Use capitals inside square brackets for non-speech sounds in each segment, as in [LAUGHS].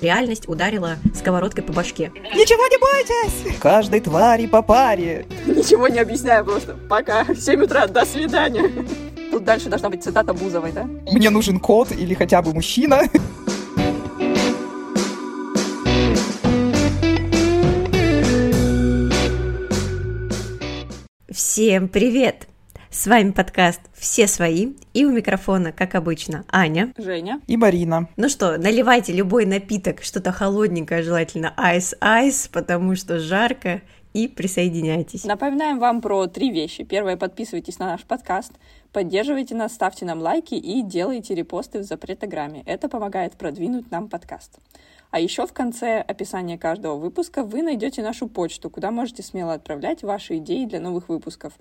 Реальность ударила сковородкой по башке. Ничего не бойтесь! Каждой твари по паре. Ничего не объясняю просто. Пока. 7 утра. До свидания. Тут дальше должна быть цитата Бузовой, да? Мне нужен кот или хотя бы мужчина. Всем привет! С вами подкаст «Все свои» и у микрофона, как обычно, Аня. Женя. И Марина. Ну что, наливайте любой напиток, что-то холодненькое, желательно ice-ice, потому что жарко, и присоединяйтесь. Напоминаем вам про три вещи. Первое, подписывайтесь на наш подкаст, поддерживайте нас, ставьте нам лайки и делайте репосты в запретограмме. Это помогает продвинуть нам подкаст. А еще в конце описания каждого выпуска вы найдете нашу почту, куда можете смело отправлять ваши идеи для новых выпусков.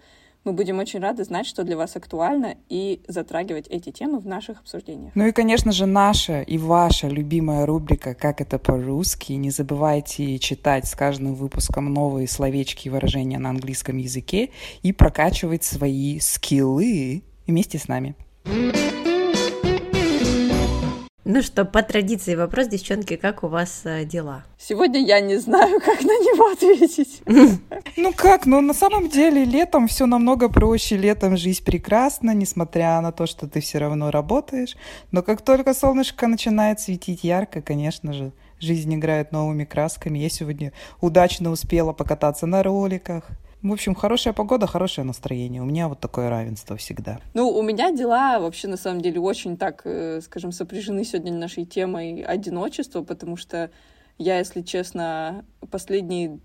Мы будем очень рады знать, что для вас актуально, и затрагивать эти темы в наших обсуждениях. Ну и, конечно же, наша и ваша любимая рубрика «Как это по-русски». Не забывайте читать с каждым выпуском новые словечки и выражения на английском языке и прокачивать свои скиллы вместе с нами. Ну что, по традиции вопрос, девчонки, как у вас э, дела? Сегодня я не знаю, [LAUGHS] как на него ответить. [LAUGHS] Ну как, ну на самом деле летом все намного проще, летом жизнь прекрасна, несмотря на то, что ты все равно работаешь. Но как только солнышко начинает светить ярко, конечно же, жизнь играет новыми красками. Я сегодня удачно успела покататься на роликах, в общем, хорошая погода, хорошее настроение. У меня вот такое равенство всегда. Ну, у меня дела вообще, на самом деле, очень так, э, скажем, сопряжены сегодня нашей темой одиночества, потому что я, если честно, последние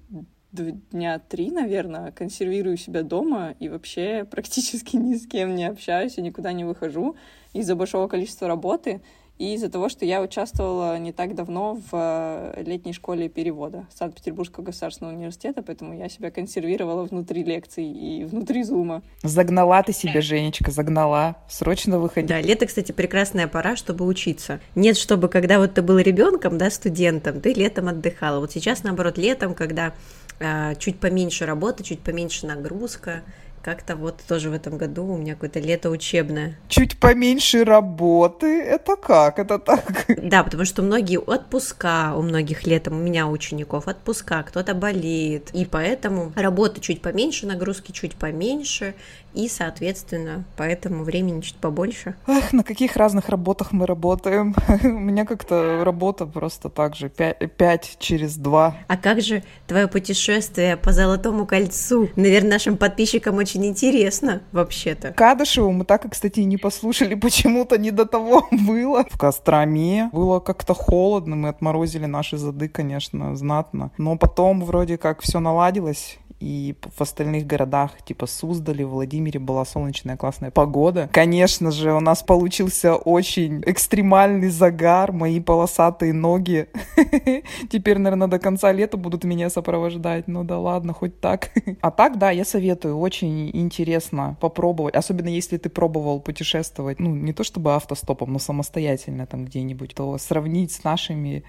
дня три, наверное, консервирую себя дома и вообще [LAUGHS] практически ни с кем не общаюсь и никуда не выхожу из-за большого количества работы. И из-за того, что я участвовала не так давно в э, летней школе перевода Санкт-Петербургского государственного университета, поэтому я себя консервировала внутри лекций и внутри зума. Загнала ты себя, Женечка, загнала. Срочно выходи. Да, лето, кстати, прекрасная пора, чтобы учиться. Нет, чтобы когда вот ты был ребенком, да, студентом, ты летом отдыхала. Вот сейчас, наоборот, летом, когда э, чуть поменьше работы, чуть поменьше нагрузка, как-то вот тоже в этом году у меня какое-то лето учебное. Чуть поменьше работы? Это как? Это так? Да, потому что многие отпуска, у многих летом, у меня учеников отпуска, кто-то болеет, и поэтому работы чуть поменьше, нагрузки чуть поменьше, и, соответственно, поэтому времени чуть побольше. Ах, на каких разных работах мы работаем? [LAUGHS] У меня как-то работа просто так же, пять через два. А как же твое путешествие по Золотому кольцу? Наверное, нашим подписчикам очень интересно, вообще-то. Кадышеву мы так, кстати, и не послушали, [LAUGHS] почему-то не до того было. В Костроме было как-то холодно, мы отморозили наши зады, конечно, знатно. Но потом вроде как все наладилось, и в остальных городах, типа Суздале, Владимире была солнечная классная погода. Конечно же, у нас получился очень экстремальный загар, мои полосатые ноги. [LAUGHS] Теперь, наверное, до конца лета будут меня сопровождать. Ну да ладно, хоть так. [LAUGHS] А так, да, я советую, очень интересно попробовать, особенно если ты пробовал путешествовать, ну, не то чтобы автостопом, но самостоятельно там где-нибудь, то сравнить с нашими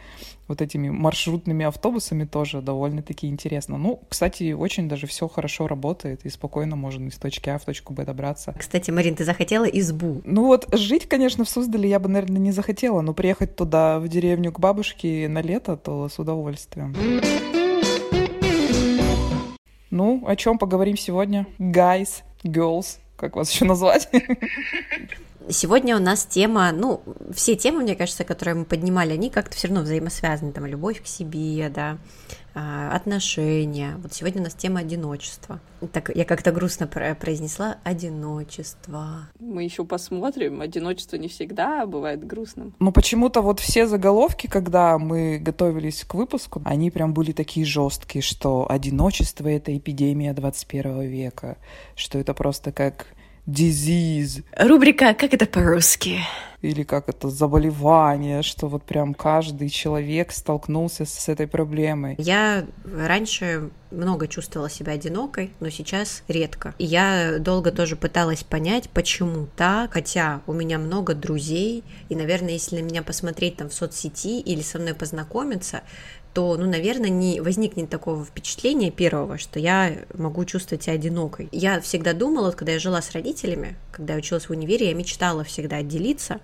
вот этими маршрутными автобусами тоже довольно-таки интересно. Ну, кстати, очень даже все хорошо работает, и спокойно можно из точки А в точку Б добраться. Кстати, Марин, ты захотела избу? Ну вот, жить, конечно, в Суздале я бы, наверное, не захотела, но приехать туда, в деревню к бабушке на лето, то с удовольствием. Ну, о чем поговорим сегодня? Guys, girls, как вас еще назвать? [LAUGHS] Сегодня у нас тема, ну, все темы, мне кажется, которые мы поднимали, они как-то все равно взаимосвязаны, там, любовь к себе, да, а, отношения. Вот сегодня у нас тема одиночества. Так, я как-то грустно произнесла одиночество. Мы еще посмотрим. Одиночество не всегда бывает грустным. Ну, почему-то вот все заголовки, когда мы готовились к выпуску, они прям были такие жесткие, что одиночество — это эпидемия 21 века, что это просто как disease. Рубрика «Как это по-русски?» Или как это заболевание, что вот прям каждый человек столкнулся с этой проблемой. Я раньше много чувствовала себя одинокой, но сейчас редко. И я долго тоже пыталась понять, почему так, хотя у меня много друзей, и, наверное, если на меня посмотреть там в соцсети или со мной познакомиться, то, ну, наверное, не возникнет такого впечатления первого, что я могу чувствовать себя одинокой. Я всегда думала, когда я жила с родителями, когда я училась в универе, я мечтала всегда отделиться,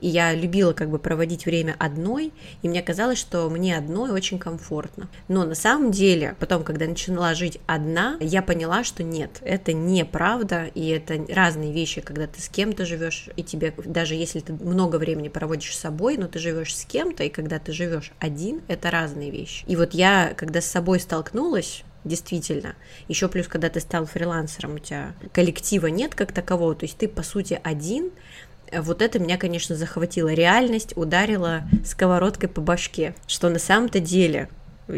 И я любила как бы проводить время одной, и мне казалось, что мне одной очень комфортно. Но на самом деле, потом, когда начала жить одна, я поняла, что нет, это неправда, и это разные вещи, когда ты с кем-то живешь, и тебе, даже если ты много времени проводишь с собой, но ты живешь с кем-то, и когда ты живешь один, это разные вещи. И вот я, когда с собой столкнулась, действительно. Еще плюс, когда ты стал фрилансером, у тебя коллектива нет как такового, то есть ты, по сути, один, вот это меня, конечно, захватило. Реальность ударила сковородкой по башке, что на самом-то деле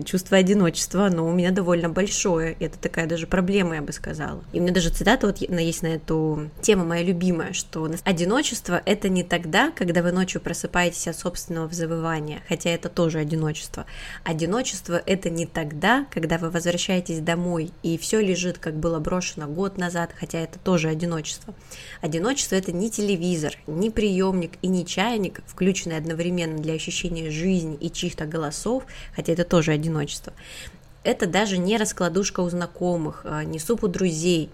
чувство одиночества, оно у меня довольно большое. Это такая даже проблема, я бы сказала. И у меня даже цитата вот есть на эту тему моя любимая, что одиночество — это не тогда, когда вы ночью просыпаетесь от собственного завывания, хотя это тоже одиночество. Одиночество — это не тогда, когда вы возвращаетесь домой, и все лежит, как было брошено год назад, хотя это тоже одиночество. Одиночество — это не телевизор, не приемник и не чайник, включенный одновременно для ощущения жизни и чьих-то голосов, хотя это тоже одиночество. Это даже не раскладушка у знакомых, а, не суп у друзей.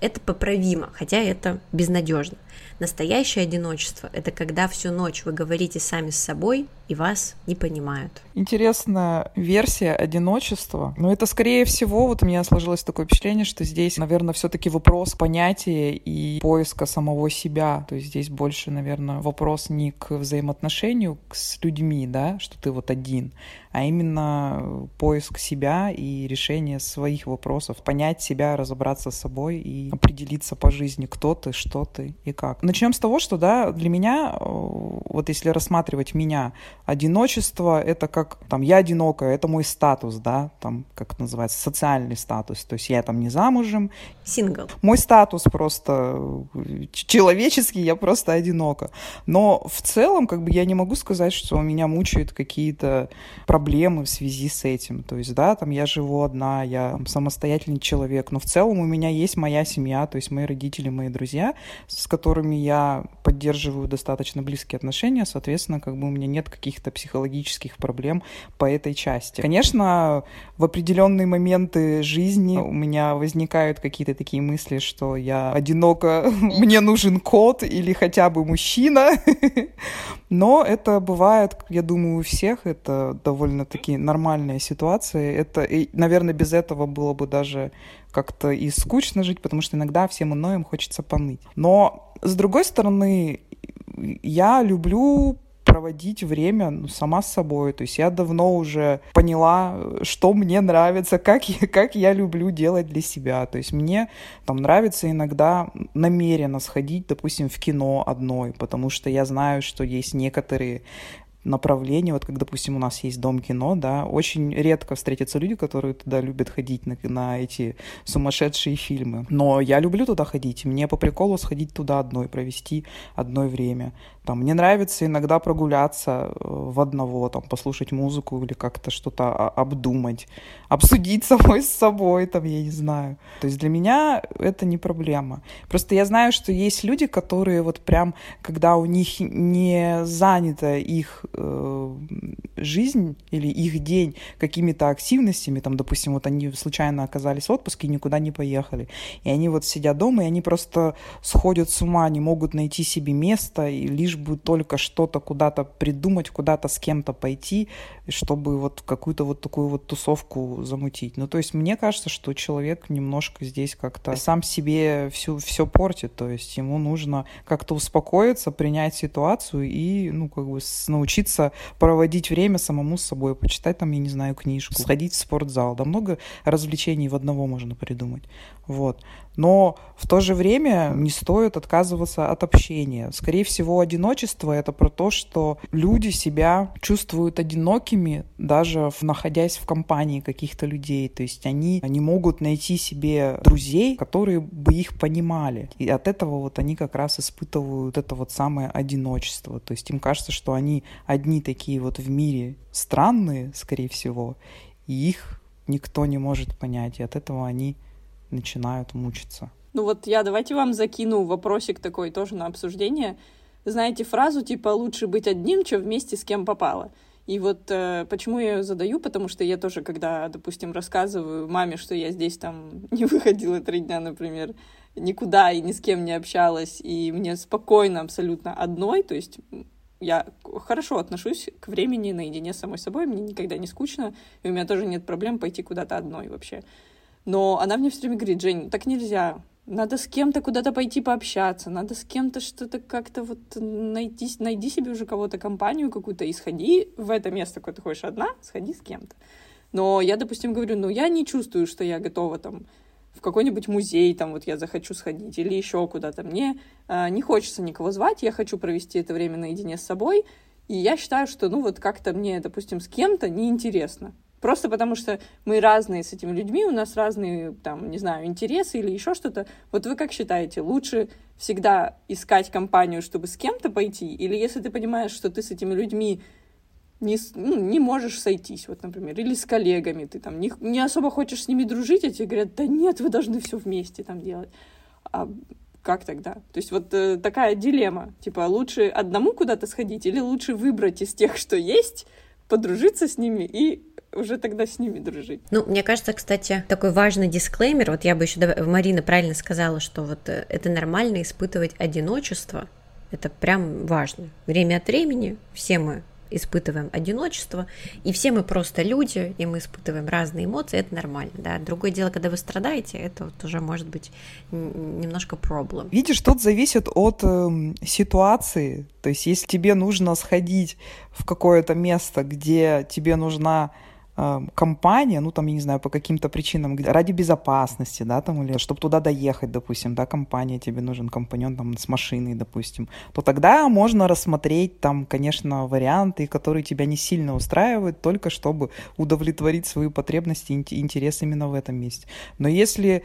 Это поправимо, хотя это безнадежно. Настоящее одиночество – это когда всю ночь вы говорите сами с собой, и вас не понимают. Интересная версия одиночества. Но это, скорее всего, вот у меня сложилось такое впечатление, что здесь, наверное, все таки вопрос понятия и поиска самого себя. То есть здесь больше, наверное, вопрос не к взаимоотношению с людьми, да, что ты вот один, а именно поиск себя и решение своих вопросов, понять себя, разобраться с собой и определиться по жизни, кто ты, что ты и как. Начнем с того, что, да, для меня, э, вот если рассматривать меня, одиночество — это как, там, я одинокая, это мой статус, да, там, как это называется, социальный статус, то есть я там не замужем. Сингл. Мой статус просто э, человеческий, я просто одинока. Но в целом, как бы, я не могу сказать, что меня мучают какие-то проблемы в связи с этим. То есть, да, там, я живу одна, я самостоятельный человек, но в целом у меня есть моя семья, то есть мои родители, мои друзья, с которыми я поддерживаю достаточно близкие отношения, соответственно, как бы у меня нет каких-то психологических проблем по этой части. Конечно, в определенные моменты жизни у меня возникают какие-то такие мысли, что я одинока, [LAUGHS] мне нужен кот или хотя бы мужчина. [LAUGHS] Но это бывает, я думаю, у всех. Это довольно-таки нормальная ситуация. Это, и, наверное, без этого было бы даже как-то и скучно жить, потому что иногда всем иным хочется поныть. Но, с другой стороны, я люблю проводить время ну, сама с собой. То есть я давно уже поняла, что мне нравится, как я, как я люблю делать для себя. То есть мне там нравится иногда намеренно сходить, допустим, в кино одной, потому что я знаю, что есть некоторые направление, вот как, допустим, у нас есть дом кино, да, очень редко встретятся люди, которые туда любят ходить на, на эти сумасшедшие фильмы. Но я люблю туда ходить, мне по приколу сходить туда одной, провести одно время. Там, мне нравится иногда прогуляться э, в одного, там, послушать музыку или как-то что-то обдумать, обсудить [LAUGHS] самой с собой, там, я не знаю. То есть для меня это не проблема. Просто я знаю, что есть люди, которые вот прям, когда у них не занята их э, жизнь или их день какими-то активностями, там, допустим, вот они случайно оказались в отпуске и никуда не поехали, и они вот сидят дома, и они просто сходят с ума, не могут найти себе место, и лишь лишь бы только что-то куда-то придумать, куда-то с кем-то пойти, чтобы вот какую-то вот такую вот тусовку замутить. Ну, то есть мне кажется, что человек немножко здесь как-то сам себе всю, все портит, то есть ему нужно как-то успокоиться, принять ситуацию и, ну, как бы научиться проводить время самому с собой, почитать там, я не знаю, книжку, сходить в спортзал. Да много развлечений в одного можно придумать. Вот. Но в то же время не стоит отказываться от общения. Скорее всего, одиночество — это про то, что люди себя чувствуют одинокими, даже находясь в компании каких-то людей. То есть они не могут найти себе друзей, которые бы их понимали. И от этого вот они как раз испытывают это вот самое одиночество. То есть им кажется, что они одни такие вот в мире странные, скорее всего, и их никто не может понять. И от этого они начинают мучиться. Ну вот я давайте вам закину вопросик такой тоже на обсуждение. Знаете фразу типа «лучше быть одним, чем вместе с кем попало». И вот э, почему я ее задаю, потому что я тоже, когда, допустим, рассказываю маме, что я здесь там [LAUGHS] не выходила три дня, например, никуда и ни с кем не общалась, и мне спокойно абсолютно одной, то есть я хорошо отношусь к времени наедине с самой собой, мне никогда не скучно, и у меня тоже нет проблем пойти куда-то одной вообще. Но она мне все время говорит, Жень, так нельзя, надо с кем-то куда-то пойти пообщаться, надо с кем-то что-то как-то вот найти, найди себе уже кого-то компанию какую-то и сходи в это место, куда ты ходишь одна, сходи с кем-то. Но я, допустим, говорю, ну я не чувствую, что я готова там в какой-нибудь музей, там вот я захочу сходить или еще куда-то. Мне э, не хочется никого звать, я хочу провести это время наедине с собой, и я считаю, что, ну вот как-то мне, допустим, с кем-то неинтересно. Просто потому что мы разные с этими людьми, у нас разные, там, не знаю, интересы или еще что-то. Вот вы как считаете, лучше всегда искать компанию, чтобы с кем-то пойти? Или если ты понимаешь, что ты с этими людьми не, ну, не можешь сойтись, вот, например, или с коллегами, ты там не, не особо хочешь с ними дружить, а тебе говорят, да нет, вы должны все вместе там делать. А как тогда? То есть вот э, такая дилемма, типа, лучше одному куда-то сходить или лучше выбрать из тех, что есть, подружиться с ними и уже тогда с ними дружить. Ну, мне кажется, кстати, такой важный дисклеймер, вот я бы еще, Марина правильно сказала, что вот э, это нормально испытывать одиночество, это прям важно. Время от времени все мы испытываем одиночество, и все мы просто люди, и мы испытываем разные эмоции, это нормально, да. Другое дело, когда вы страдаете, это вот уже может быть немножко проблем. Видишь, тут зависит от э, ситуации, то есть если тебе нужно сходить в какое-то место, где тебе нужна компания, ну там, я не знаю, по каким-то причинам, ради безопасности, да, там, или чтобы туда доехать, допустим, да, компания, тебе нужен компаньон там с машиной, допустим, то тогда можно рассмотреть там, конечно, варианты, которые тебя не сильно устраивают, только чтобы удовлетворить свои потребности и интерес именно в этом месте. Но если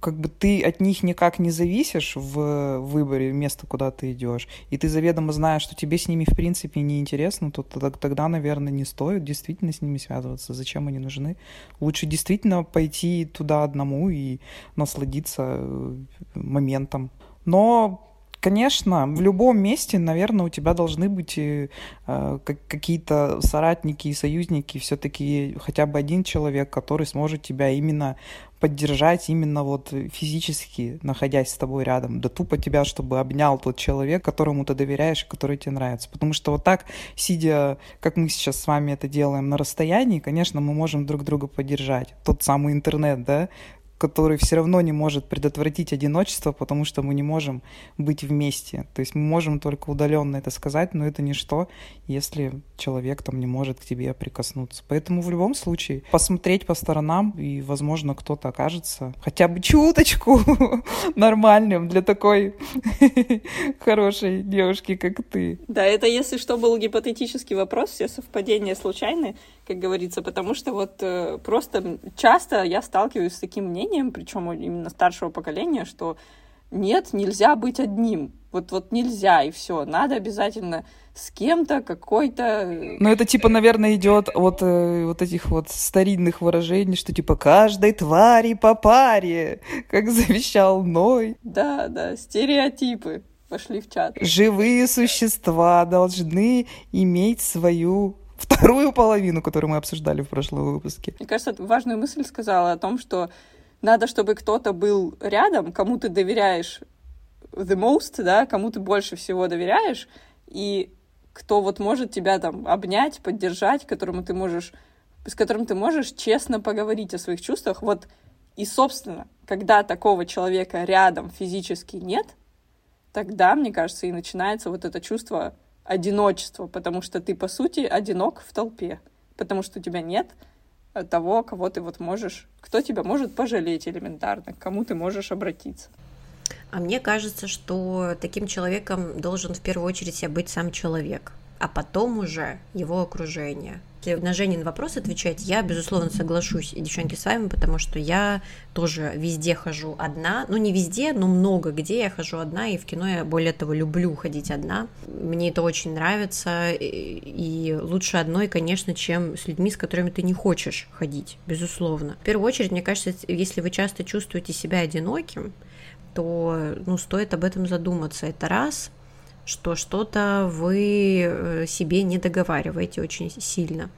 как бы ты от них никак не зависишь в выборе места, куда ты идешь, и ты заведомо знаешь, что тебе с ними в принципе не интересно, то тогда, наверное, не стоит действительно с ними связываться зачем они нужны. Лучше действительно пойти туда одному и насладиться э, моментом. Но Конечно, в любом месте, наверное, у тебя должны быть э, э какие-то соратники и союзники, все-таки хотя бы один человек, который сможет тебя именно поддержать именно вот физически, находясь с тобой рядом, да тупо тебя, чтобы обнял тот человек, которому ты доверяешь который тебе нравится. Потому что вот так, сидя, как мы сейчас с вами это делаем на расстоянии, конечно, мы можем друг друга поддержать. Тот самый интернет, да, который все равно не может предотвратить одиночество, потому что мы не можем быть вместе. То есть мы можем только удаленно это сказать, но это ничто, если человек там не может к тебе прикоснуться. Поэтому в любом случае посмотреть по сторонам, и, возможно, кто-то окажется хотя бы чуточку [LAUGHS] нормальным для такой [LAUGHS] хорошей девушки, как ты. Да, это если что был гипотетический вопрос, все совпадения случайны, как говорится, потому что вот э, просто часто я сталкиваюсь с таким мнением, мнением, причем именно старшего поколения, что нет, нельзя быть одним. Вот, вот нельзя, и все. Надо обязательно с кем-то, какой-то... Ну, это типа, наверное, идет от э, вот этих вот старинных выражений, что типа каждой твари по паре, [LAUGHS] как завещал Ной. Да, да, стереотипы пошли в чат. Живые существа должны иметь свою вторую половину, которую мы обсуждали в прошлом выпуске. Мне кажется, важную мысль сказала о том, что надо, чтобы кто-то был рядом, кому ты доверяешь the most, да, кому ты больше всего доверяешь, и кто вот может тебя там обнять, поддержать, которому ты можешь, с которым ты можешь честно поговорить о своих чувствах. Вот и, собственно, когда такого человека рядом физически нет, тогда, мне кажется, и начинается вот это чувство одиночества, потому что ты, по сути, одинок в толпе, потому что у тебя нет того, кого ты вот можешь, кто тебя может пожалеть элементарно, к кому ты можешь обратиться. А мне кажется, что таким человеком должен в первую очередь себя быть сам человек, а потом уже его окружение. Если на Женин вопрос отвечать, я, безусловно, соглашусь, девчонки, с вами, потому что я тоже везде хожу одна. Ну, не везде, но много где я хожу одна, и в кино я, более того, люблю ходить одна. Мне это очень нравится, и лучше одной, конечно, чем с людьми, с которыми ты не хочешь ходить, безусловно. В первую очередь, мне кажется, если вы часто чувствуете себя одиноким, то ну, стоит об этом задуматься. Это раз что что-то вы э, себе не договариваете очень сильно.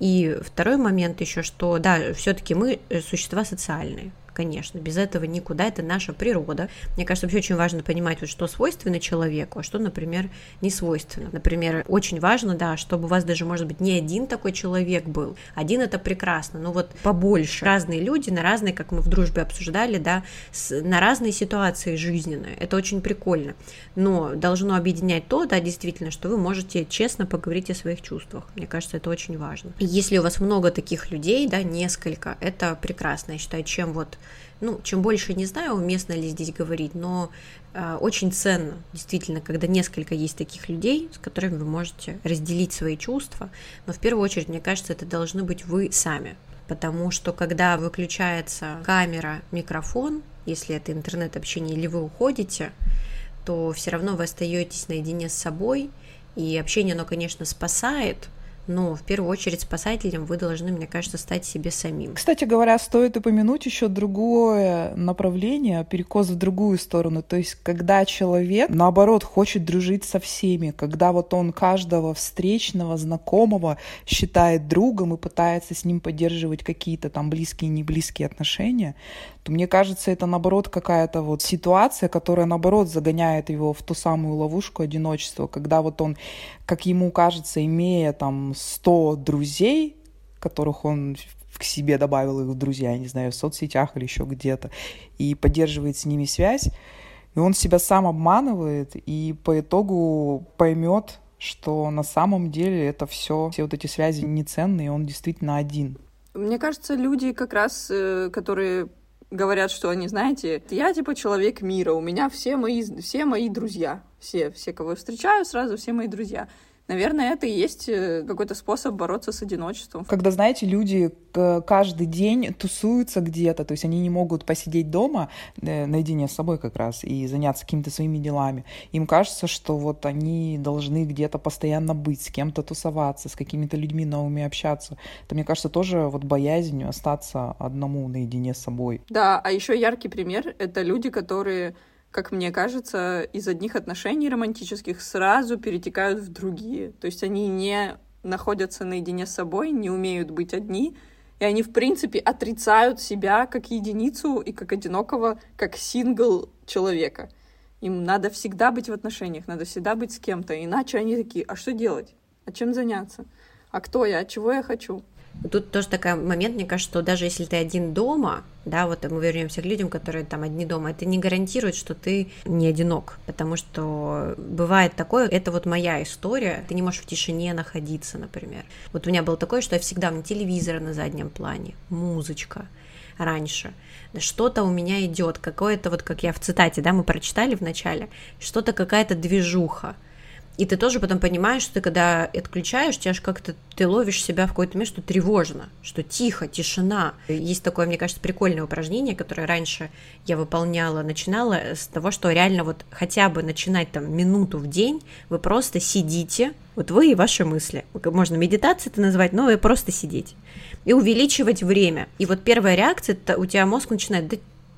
И второй момент еще, что да, все-таки мы э, существа социальные. Конечно, без этого никуда, это наша природа. Мне кажется, вообще очень важно понимать, вот что свойственно человеку, а что, например, не свойственно. Например, очень важно, да, чтобы у вас даже, может быть, не один такой человек был. Один это прекрасно, но вот побольше. Разные люди на разные, как мы в дружбе обсуждали, да, с, на разные ситуации жизненные. Это очень прикольно. Но должно объединять то, да, действительно, что вы можете честно поговорить о своих чувствах. Мне кажется, это очень важно. Если у вас много таких людей, да, несколько, это прекрасно. Я считаю, чем вот ну, чем больше, не знаю, уместно ли здесь говорить, но э, очень ценно, действительно, когда несколько есть таких людей, с которыми вы можете разделить свои чувства, но в первую очередь, мне кажется, это должны быть вы сами, потому что когда выключается камера, микрофон, если это интернет-общение, или вы уходите, то все равно вы остаетесь наедине с собой, и общение, оно, конечно, спасает, но в первую очередь спасателем вы должны, мне кажется, стать себе самим. Кстати говоря, стоит упомянуть еще другое направление, перекос в другую сторону. То есть, когда человек, наоборот, хочет дружить со всеми, когда вот он каждого встречного, знакомого считает другом и пытается с ним поддерживать какие-то там близкие и неблизкие отношения, то мне кажется, это наоборот какая-то вот ситуация, которая наоборот загоняет его в ту самую ловушку одиночества, когда вот он, как ему кажется, имея там 100 друзей, которых он к себе добавил их в друзья, я не знаю, в соцсетях или еще где-то, и поддерживает с ними связь, и он себя сам обманывает, и по итогу поймет, что на самом деле это все, все вот эти связи не ценные, и он действительно один. Мне кажется, люди как раз, э, которые говорят, что они, знаете, я типа человек мира, у меня все мои, все мои друзья, все, все, кого я встречаю, сразу все мои друзья. Наверное, это и есть э, какой-то способ бороться с одиночеством. Когда, знаете, люди каждый день тусуются где-то, то есть они не могут посидеть дома э, наедине с собой как раз и заняться какими-то своими делами. Им кажется, что вот они должны где-то постоянно быть, с кем-то тусоваться, с какими-то людьми новыми общаться. Это, мне кажется, тоже вот боязнь остаться одному наедине с собой. Да, а еще яркий пример — это люди, которые как мне кажется, из одних отношений романтических сразу перетекают в другие. То есть они не находятся наедине с собой, не умеют быть одни, и они, в принципе, отрицают себя как единицу и как одинокого, как сингл человека. Им надо всегда быть в отношениях, надо всегда быть с кем-то, иначе они такие, а что делать? А чем заняться? А кто я? А чего я хочу? Тут тоже такой момент, мне кажется, что даже если ты один дома, да, вот мы вернемся к людям, которые там одни дома, это не гарантирует, что ты не одинок, потому что бывает такое, это вот моя история, ты не можешь в тишине находиться, например. Вот у меня было такое, что я всегда, у телевизор на заднем плане, музычка раньше, что-то у меня идет, какое-то вот, как я в цитате, да, мы прочитали в начале, что-то какая-то движуха, и ты тоже потом понимаешь, что ты когда отключаешь, тебя же как-то ты ловишь себя в какой-то момент, что тревожно, что тихо, тишина. Есть такое, мне кажется, прикольное упражнение, которое раньше я выполняла, начинала с того, что реально вот хотя бы начинать там минуту в день, вы просто сидите, вот вы и ваши мысли. Можно медитацией это назвать, но вы просто сидеть. И увеличивать время. И вот первая реакция, у тебя мозг начинает, да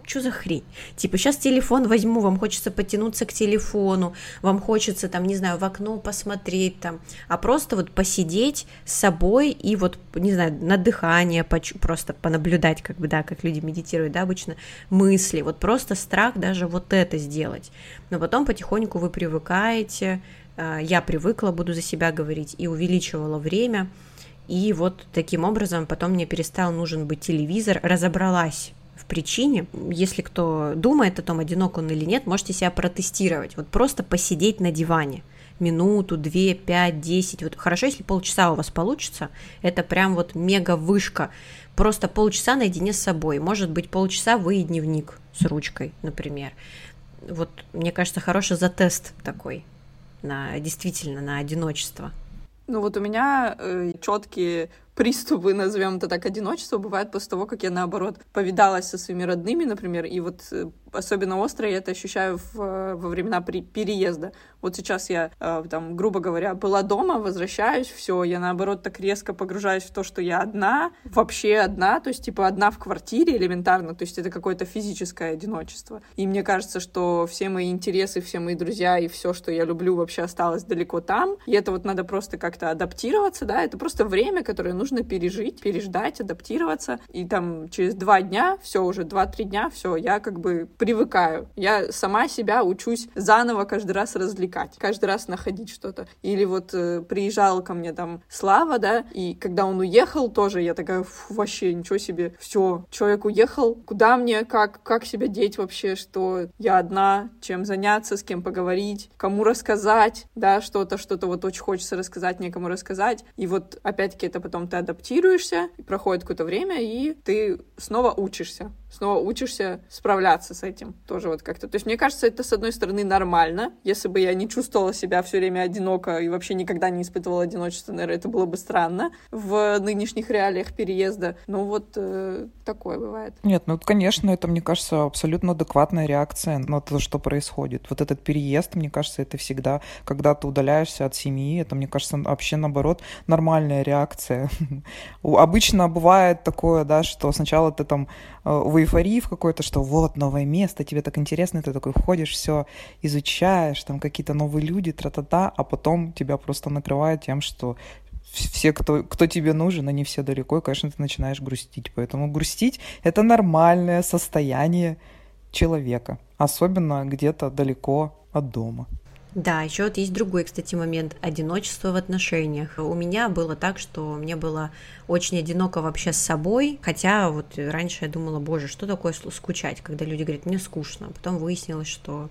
что за хрень? Типа, сейчас телефон возьму, вам хочется потянуться к телефону, вам хочется, там, не знаю, в окно посмотреть, там, а просто вот посидеть с собой и вот, не знаю, на дыхание просто понаблюдать, как бы, да, как люди медитируют, да, обычно, мысли, вот просто страх даже вот это сделать. Но потом потихоньку вы привыкаете, а, я привыкла, буду за себя говорить, и увеличивала время, и вот таким образом потом мне перестал нужен быть телевизор, разобралась в причине. Если кто думает о том, одинок он или нет, можете себя протестировать. Вот просто посидеть на диване минуту, две, пять, десять. Вот хорошо, если полчаса у вас получится, это прям вот мега вышка. Просто полчаса наедине с собой. Может быть, полчаса вы и дневник с ручкой, например. Вот, мне кажется, хороший затест такой на действительно на одиночество. Ну вот у меня э, четкие приступы, назовем это так, одиночества бывают после того, как я, наоборот, повидалась со своими родными, например, и вот э, особенно остро я это ощущаю в, во времена при, переезда. Вот сейчас я, э, там, грубо говоря, была дома, возвращаюсь, все, я, наоборот, так резко погружаюсь в то, что я одна, вообще одна, то есть, типа, одна в квартире элементарно, то есть это какое-то физическое одиночество. И мне кажется, что все мои интересы, все мои друзья и все, что я люблю, вообще осталось далеко там, и это вот надо просто как-то адаптироваться, да, это просто время, которое нужно нужно пережить, переждать, адаптироваться, и там через два дня, все уже два-три дня, все, я как бы привыкаю. Я сама себя учусь заново каждый раз развлекать, каждый раз находить что-то. Или вот э, приезжал ко мне там Слава, да, и когда он уехал, тоже я такая, вообще, ничего себе, все, человек уехал, куда мне, как, как себя деть вообще, что я одна, чем заняться, с кем поговорить, кому рассказать, да, что-то, что-то вот очень хочется рассказать, некому рассказать. И вот опять-таки это потом ты адаптируешься, проходит какое-то время, и ты снова учишься снова учишься справляться с этим тоже вот как-то. То есть мне кажется, это с одной стороны нормально. Если бы я не чувствовала себя все время одиноко и вообще никогда не испытывала одиночество, наверное, это было бы странно в нынешних реалиях переезда. Но вот э, такое бывает. Нет, ну конечно, это, мне кажется, абсолютно адекватная реакция на то, что происходит. Вот этот переезд, мне кажется, это всегда, когда ты удаляешься от семьи, это, мне кажется, вообще наоборот нормальная реакция. [LAUGHS] Обычно бывает такое, да, что сначала ты там э, в эйфории в какой-то, что вот новое место, тебе так интересно, ты такой входишь, все изучаешь, там какие-то новые люди, тра-та-та, а потом тебя просто накрывает тем, что все, кто, кто тебе нужен, они все далеко, и, конечно, ты начинаешь грустить. Поэтому грустить — это нормальное состояние человека, особенно где-то далеко от дома. Да, еще вот есть другой, кстати, момент одиночества в отношениях. У меня было так, что мне было очень одиноко вообще с собой, хотя вот раньше я думала, боже, что такое скучать, когда люди говорят, мне скучно. Потом выяснилось, что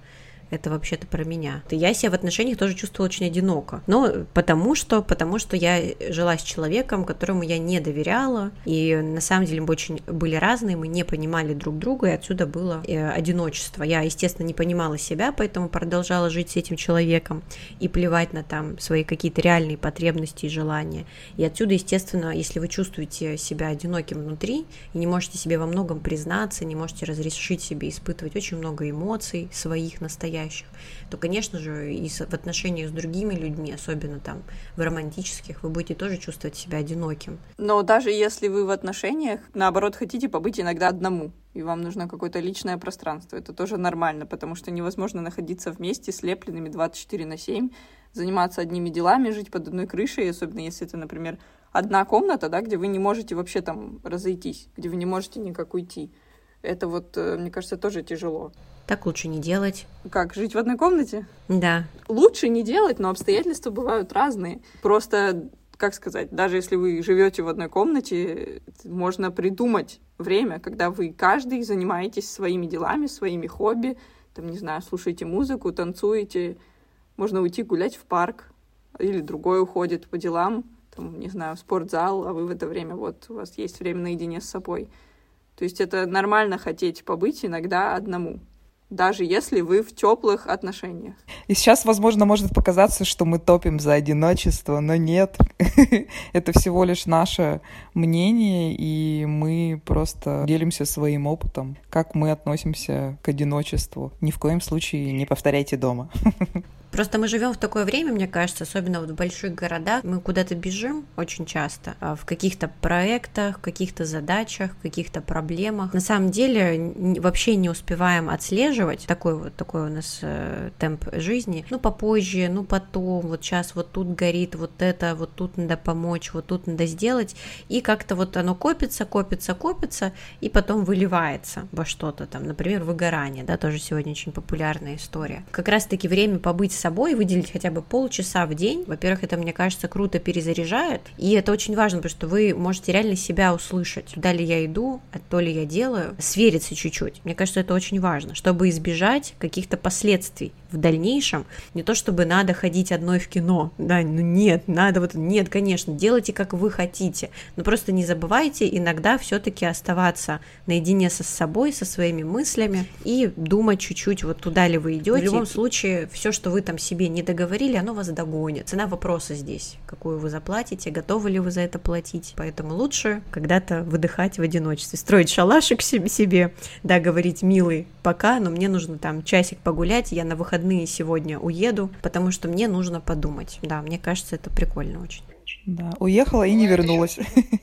это вообще-то про меня. Я себя в отношениях тоже чувствовала очень одиноко. Но потому что, потому что я жила с человеком, которому я не доверяла, и на самом деле мы очень были разные, мы не понимали друг друга, и отсюда было э, одиночество. Я, естественно, не понимала себя, поэтому продолжала жить с этим человеком и плевать на там свои какие-то реальные потребности и желания. И отсюда, естественно, если вы чувствуете себя одиноким внутри и не можете себе во многом признаться, не можете разрешить себе испытывать очень много эмоций своих настоящих, настоящих, то, конечно же, и в отношениях с другими людьми, особенно там в романтических, вы будете тоже чувствовать себя одиноким. Но даже если вы в отношениях, наоборот, хотите побыть иногда одному, и вам нужно какое-то личное пространство, это тоже нормально, потому что невозможно находиться вместе слепленными 24 на 7, заниматься одними делами, жить под одной крышей, особенно если это, например, одна комната, да, где вы не можете вообще там разойтись, где вы не можете никак уйти. Это вот, э, мне кажется, тоже тяжело. Так лучше не делать. Как, жить в одной комнате? Да. Лучше не делать, но обстоятельства бывают разные. Просто, как сказать, даже если вы живете в одной комнате, можно придумать время, когда вы каждый занимаетесь своими делами, своими хобби, там, не знаю, слушаете музыку, танцуете, можно уйти гулять в парк, или другой уходит по делам, там, не знаю, в спортзал, а вы в это время, вот, у вас есть время наедине с собой. То есть это нормально хотеть побыть иногда одному даже если вы в теплых отношениях. И сейчас, возможно, может показаться, что мы топим за одиночество, но нет. [LAUGHS] Это всего лишь наше мнение, и мы просто делимся своим опытом, как мы относимся к одиночеству. Ни в коем случае не повторяйте дома. [LAUGHS] Просто мы живем в такое время, мне кажется, особенно вот в больших городах, мы куда-то бежим очень часто, а, в каких-то проектах, в каких-то задачах, в каких-то проблемах. На самом деле вообще не успеваем отслеживать такой вот такой у нас э, темп жизни. Ну попозже, ну потом, вот сейчас вот тут горит, вот это, вот тут надо помочь, вот тут надо сделать, и как-то вот оно копится, копится, копится, и потом выливается во что-то там, например, выгорание, да, тоже сегодня очень популярная история. Как раз-таки время побыть с собой, выделить хотя бы полчаса в день. Во-первых, это, мне кажется, круто перезаряжает. И это очень важно, потому что вы можете реально себя услышать. Туда ли я иду, а то ли я делаю. Свериться чуть-чуть. Мне кажется, это очень важно, чтобы избежать каких-то последствий в дальнейшем. Не то, чтобы надо ходить одной в кино. Да, ну нет, надо вот... Нет, конечно, делайте, как вы хотите. Но просто не забывайте иногда все-таки оставаться наедине со собой, со своими мыслями и думать чуть-чуть, вот туда ли вы идете. В любом случае, все, что вы там себе не договорили, оно вас догонит. Цена вопроса здесь, какую вы заплатите, готовы ли вы за это платить. Поэтому лучше когда-то выдыхать в одиночестве, строить шалашик себе, да, говорить, милый, пока, но мне нужно там часик погулять, я на выходные сегодня уеду, потому что мне нужно подумать. Да, мне кажется, это прикольно очень. Да, уехала и не вернулась.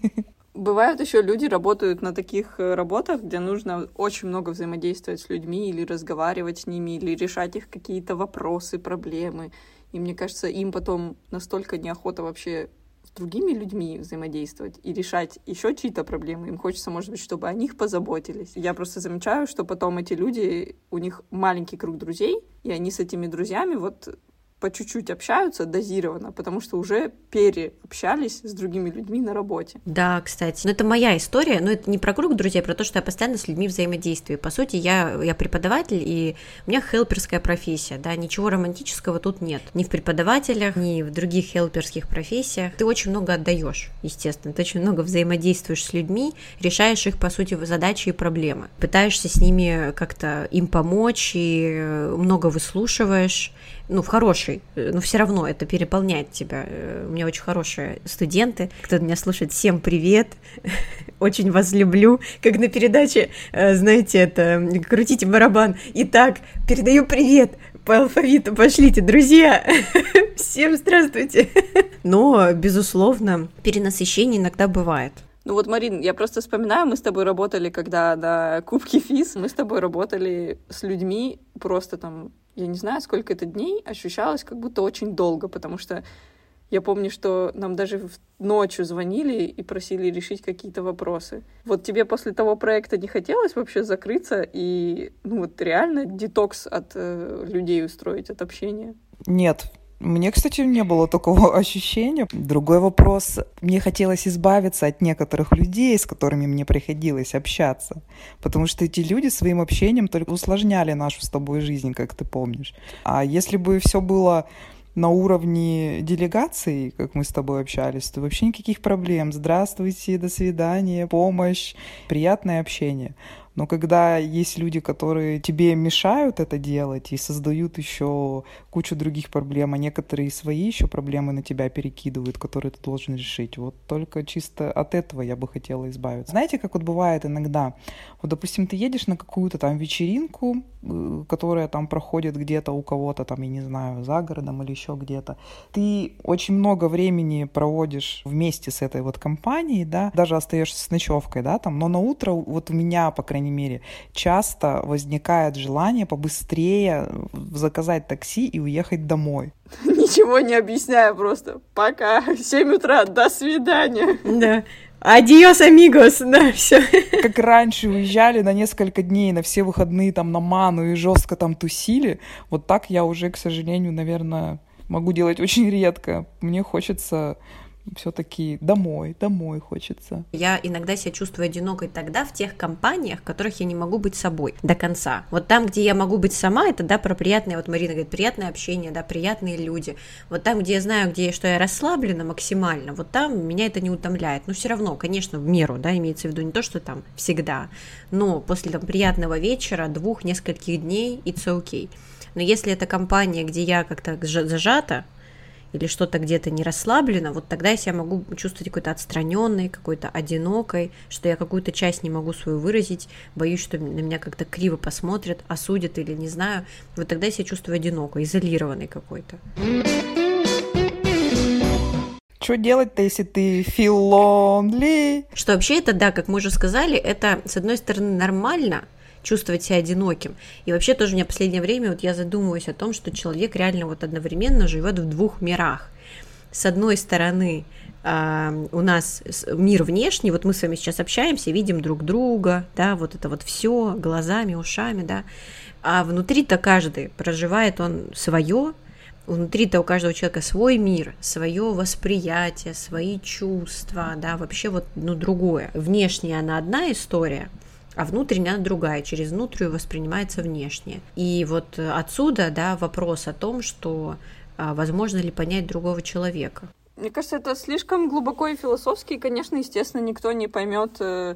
[LAUGHS] Бывают еще люди работают на таких э, работах, где нужно очень много взаимодействовать с людьми или разговаривать с ними, или решать их какие-то вопросы, проблемы. И мне кажется, им потом настолько неохота вообще с другими людьми взаимодействовать и решать еще чьи-то проблемы. Им хочется, может быть, чтобы о них позаботились. Я просто замечаю, что потом эти люди, у них маленький круг друзей, и они с этими друзьями вот по чуть-чуть общаются дозированно, потому что уже переобщались с другими людьми на работе. Да, кстати. Но это моя история, но это не про круг друзей, а про то, что я постоянно с людьми взаимодействую. По сути, я, я преподаватель, и у меня хелперская профессия, да, ничего романтического тут нет. Ни в преподавателях, ни в других хелперских профессиях. Ты очень много отдаешь, естественно, ты очень много взаимодействуешь с людьми, решаешь их, по сути, задачи и проблемы. Пытаешься с ними как-то им помочь, и много выслушиваешь, ну, в хороший, но все равно это переполняет тебя. У меня очень хорошие студенты, кто меня слушает, всем привет, [LAUGHS] очень вас люблю, как на передаче, э, знаете, это, крутите барабан, итак, передаю привет, по алфавиту пошлите, друзья, [LAUGHS] всем здравствуйте. [LAUGHS] Но, безусловно, перенасыщение иногда бывает. Ну вот, Марин, я просто вспоминаю, мы с тобой работали, когда на Кубке ФИС, мы с тобой работали с людьми просто там я не знаю, сколько это дней, ощущалось как будто очень долго, потому что я помню, что нам даже ночью звонили и просили решить какие-то вопросы. Вот тебе после того проекта не хотелось вообще закрыться и, ну вот реально детокс от э, людей устроить, от общения? Нет, мне, кстати, не было такого [LAUGHS] ощущения. Другой вопрос. Мне хотелось избавиться от некоторых людей, с которыми мне приходилось общаться. Потому что эти люди своим общением только усложняли нашу с тобой жизнь, как ты помнишь. А если бы все было на уровне делегации, как мы с тобой общались, то вообще никаких проблем. Здравствуйте, до свидания, помощь, приятное общение. Но когда есть люди, которые тебе мешают это делать и создают еще кучу других проблем, а некоторые свои еще проблемы на тебя перекидывают, которые ты должен решить, вот только чисто от этого я бы хотела избавиться. Знаете, как вот бывает иногда, вот, допустим, ты едешь на какую-то там вечеринку, э, которая там проходит где-то у кого-то там, я не знаю, за городом или еще где-то, ты очень много времени проводишь вместе с этой вот компанией, да, даже остаешься с ночевкой, да, там, но на утро вот у меня, по крайней крайней мере, часто возникает желание побыстрее заказать такси и уехать домой. [LAUGHS] Ничего не объясняя, просто пока, 7 утра, до свидания. Да. Адиос, амигос, да, все. Как раньше уезжали на несколько дней, на все выходные там на ману и жестко там тусили, вот так я уже, к сожалению, наверное, могу делать очень редко. Мне хочется все-таки домой, домой хочется. Я иногда себя чувствую одинокой тогда в тех компаниях, в которых я не могу быть собой до конца. Вот там, где я могу быть сама, это, да, про приятное, вот Марина говорит, приятное общение, да, приятные люди. Вот там, где я знаю, где что я расслаблена максимально, вот там меня это не утомляет. Но все равно, конечно, в меру, да, имеется в виду не то, что там всегда, но после там приятного вечера, двух, нескольких дней, it's okay. Но если это компания, где я как-то зажата, или что-то где-то не расслаблено, вот тогда я себя могу чувствовать какой-то отстраненной, какой-то одинокой, что я какую-то часть не могу свою выразить, боюсь, что на меня как-то криво посмотрят, осудят или не знаю. Вот тогда я себя чувствую одинокой, изолированной какой-то. Что делать-то, если ты feel lonely? Что вообще это, да, как мы уже сказали, это, с одной стороны, нормально, чувствовать себя одиноким. И вообще тоже у меня в последнее время вот я задумываюсь о том, что человек реально вот одновременно живет в двух мирах. С одной стороны, Uh, у нас мир внешний, вот мы с вами сейчас общаемся, видим друг друга, да, вот это вот все глазами, ушами, да, а внутри-то каждый проживает он свое, внутри-то у каждого человека свой мир, свое восприятие, свои чувства, да, вообще вот, ну, другое. Внешняя она одна история, а внутренняя другая, через внутреннюю воспринимается внешнее. И вот отсюда, да, вопрос о том, что а, возможно ли понять другого человека. Мне кажется, это слишком глубоко и философски, и, конечно, естественно, никто не поймет э,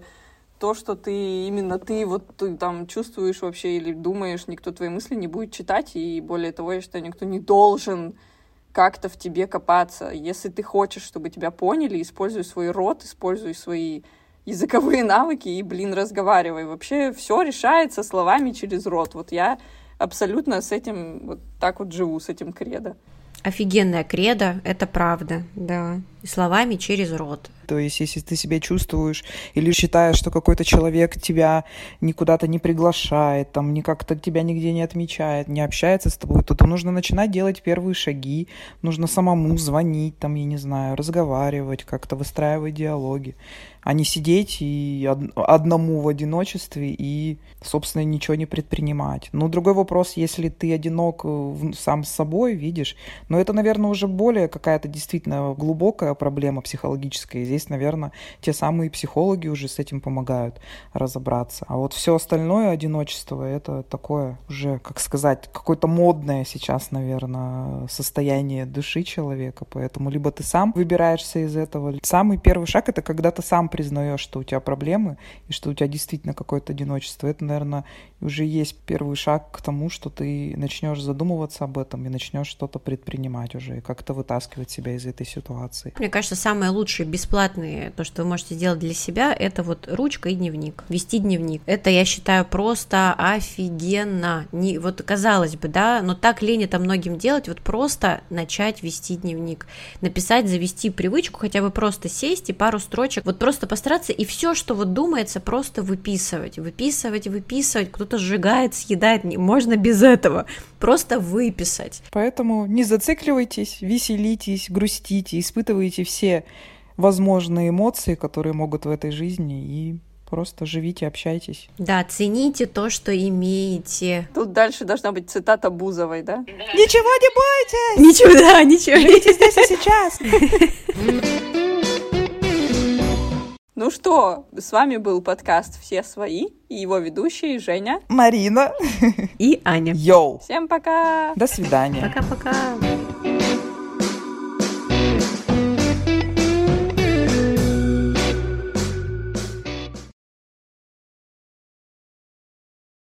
то, что ты именно ты вот ты там чувствуешь вообще или думаешь, никто твои мысли не будет читать, и более того, я считаю, никто не должен как-то в тебе копаться. Если ты хочешь, чтобы тебя поняли, используй свой рот, используй свои языковые навыки и, блин, разговаривай. Вообще все решается словами через рот. Вот я абсолютно с этим вот так вот живу, с этим кредо. Офигенная кредо, это правда, да. Словами через рот. То есть, если ты себя чувствуешь или считаешь, что какой-то человек тебя никуда-то не приглашает, там, ни как-то тебя нигде не отмечает, не общается с тобой, то, то нужно начинать делать первые шаги, нужно самому звонить, там, я не знаю, разговаривать, как-то выстраивать диалоги а не сидеть и одному в одиночестве и, собственно, ничего не предпринимать. Но другой вопрос, если ты одинок э, сам с собой, видишь, но это, наверное, уже более какая-то действительно глубокая проблема психологическая. И здесь, наверное, те самые психологи уже с этим помогают разобраться. А вот все остальное одиночество, это такое уже, как сказать, какое-то модное сейчас, наверное, состояние души человека. Поэтому либо ты сам выбираешься из этого. Самый первый шаг — это когда ты сам признаешь, что у тебя проблемы и что у тебя действительно какое-то одиночество, это, наверное, уже есть первый шаг к тому, что ты начнешь задумываться об этом и начнешь что-то предпринимать уже и как-то вытаскивать себя из этой ситуации. Мне кажется, самое лучшее бесплатное, то, что вы можете сделать для себя, это вот ручка и дневник. Вести дневник. Это, я считаю, просто офигенно. Не, вот казалось бы, да, но так лень это многим делать, вот просто начать вести дневник. Написать, завести привычку, хотя бы просто сесть и пару строчек, вот просто постараться и все, что вот думается, просто выписывать, выписывать, выписывать. Кто-то сжигает, съедает, можно без этого, просто выписать. Поэтому не зацикливайтесь, веселитесь, грустите, испытывайте все возможные эмоции, которые могут в этой жизни, и Просто живите, общайтесь. Да, цените то, что имеете. Тут дальше должна быть цитата Бузовой, да? Ничего не бойтесь! Ничего, да, ничего. Живите здесь и сейчас! [LAUGHS] Ну что, с вами был подкаст «Все свои» и его ведущие Женя, Марина и [LAUGHS] Аня. Йоу! Всем пока! До свидания. Пока-пока.